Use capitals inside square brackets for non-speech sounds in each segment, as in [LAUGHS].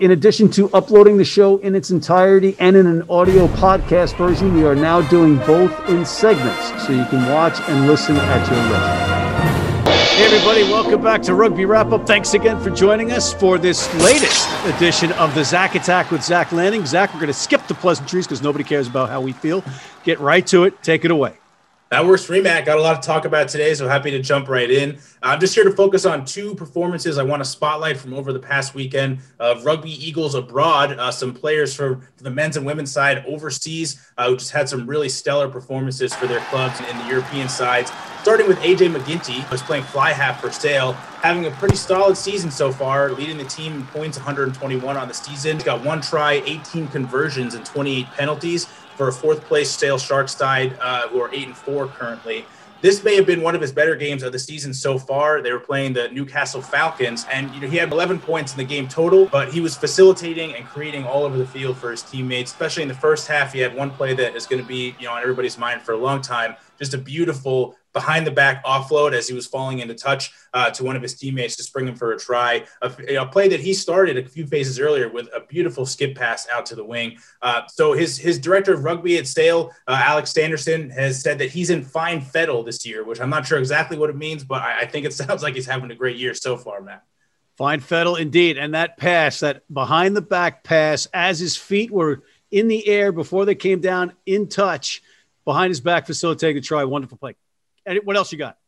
In addition to uploading the show in its entirety and in an audio podcast version, we are now doing both in segments so you can watch and listen at your leisure. Hey, everybody, welcome back to Rugby Wrap Up. Thanks again for joining us for this latest edition of the Zach Attack with Zach Lanning. Zach, we're going to skip the pleasantries because nobody cares about how we feel. Get right to it. Take it away. That works for me, Matt. Got a lot to talk about today, so happy to jump right in. I'm just here to focus on two performances I want to spotlight from over the past weekend of Rugby Eagles abroad. Uh, some players for, the men's and women's side overseas uh, who just had some really stellar performances for their clubs in the European sides. Starting with AJ MacGinty, who's playing fly half for Sale, having a pretty solid season so far, leading the team in points 121 on the season. He's got one try, 18 conversions, and 28 penalties for a fourth place Sale Sharks side uh, who are eight and four currently. This may have been one of his better games of the season so far. They were playing the Newcastle Falcons, and you know, he had 11 points in the game total, but he was facilitating and creating all over the field for his teammates. Especially in the first half, he had one play that is going to be you know on everybody's mind for a long time. Just a beautiful behind the back offload as he was falling into touch uh, to one of his teammates to spring him for a try. A, a, play that he started a few phases earlier with a beautiful skip pass out to the wing. Uh, so his his director of rugby at Sale, uh, Alex Sanderson, has said that he's in fine fettle this year, which I'm not sure exactly what it means, but I, I think it [LAUGHS] sounds like he's having a great year so far, Matt. Fine fettle indeed, and that pass, that behind the back pass, as his feet were in the air before they came down in touch behind his back, facilitating the try. Wonderful play. And what else you got?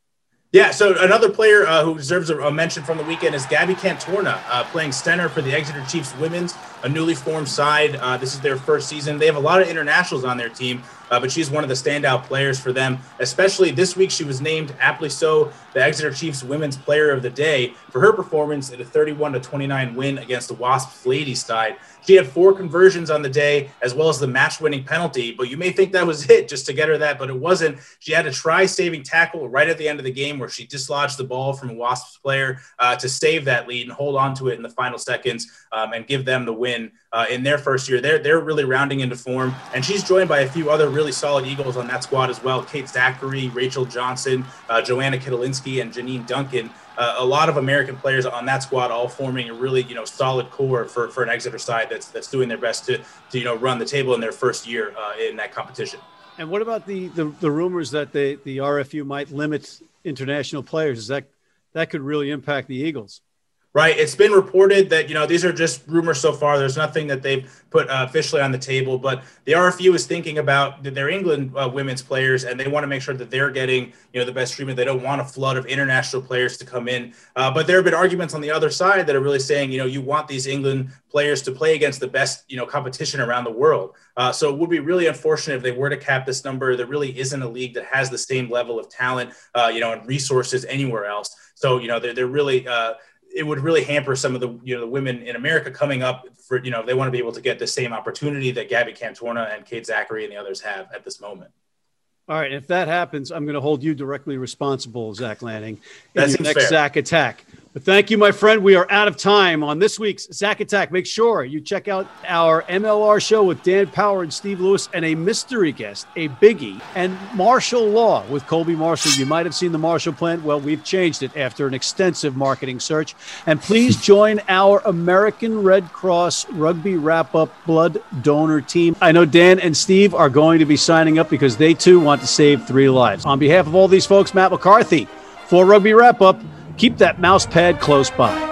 Yeah, so another player uh, who deserves a, a, mention from the weekend is Gabby Cantorna, uh, playing center for the Exeter Chiefs women's, a newly formed side. Uh, this is their first season. They have a lot of internationals on their team, uh, but she's one of the standout players for them. Especially this week, she was named aptly so the Exeter Chiefs Women's Player of the Day for her performance in a 31 to 29 win against the Wasps ladies side. She had four conversions on the day, as well as the match winning penalty. But you may think that was [LAUGHS] it just to get her that, but it wasn't. She had a try saving tackle right at the end of the game where she dislodged the ball from a Wasps player uh, to save that lead and hold on to it in the final seconds um, and give them the win uh, in their first year. They're, they're really rounding into form. And she's joined by a few other really solid Eagles on that squad as well Kate Zackary, Rachel Johnson, uh, Joanna Kitlinski, and Jennine Duncan uh, a lot of American players on that squad, all forming a really you know solid core for, for an Exeter side that's that's doing their best to, to you know run the table in their first year uh, in that competition. And what about the, the, the rumors that the the RFU might limit international players? Is that that could really impact the Eagles? Right. It's been reported that, you know, these are just rumors so far. There's nothing that they've put uh, officially on the table, but the RFU is thinking about their England uh, women's players and they want to make sure that they're getting, you know, the best treatment. They don't want a flood of international players to come in. Uh, but there have been arguments on the other side that are really saying, you know, you want these England players to play against the best, you know, competition around the world. Uh, so it would be really unfortunate if they were to cap this number. There really isn't a league that has the same level of talent, uh, you know, and resources anywhere else. So, you know, they're, they're really, uh, it would really hamper some of the you know the women in America coming up for you know they want to be able to get the same opportunity that Gabby Cantorna and Kate Zackary and the others have at this moment. All right, if that happens, I'm going to hold you directly responsible, Zach Lanning, in That's your next fair. Zach attack. But thank you, my friend. We are out of time on this week's Zach Attack. Make sure you check out our MLR show with Dan Power and Steve Lewis and a mystery guest, a biggie, and martial law with Colby Marshall. You might have seen the Marshall Plan. Well, we've changed it after an extensive marketing search. And please join our American Red Cross Rugby Wrap Up Blood Donor Team. I know Dan and Steve are going to be signing up because they too want to save three lives. On behalf of all these folks, Matt McCarthy for Rugby Wrap Up. Keep that mouse pad close by.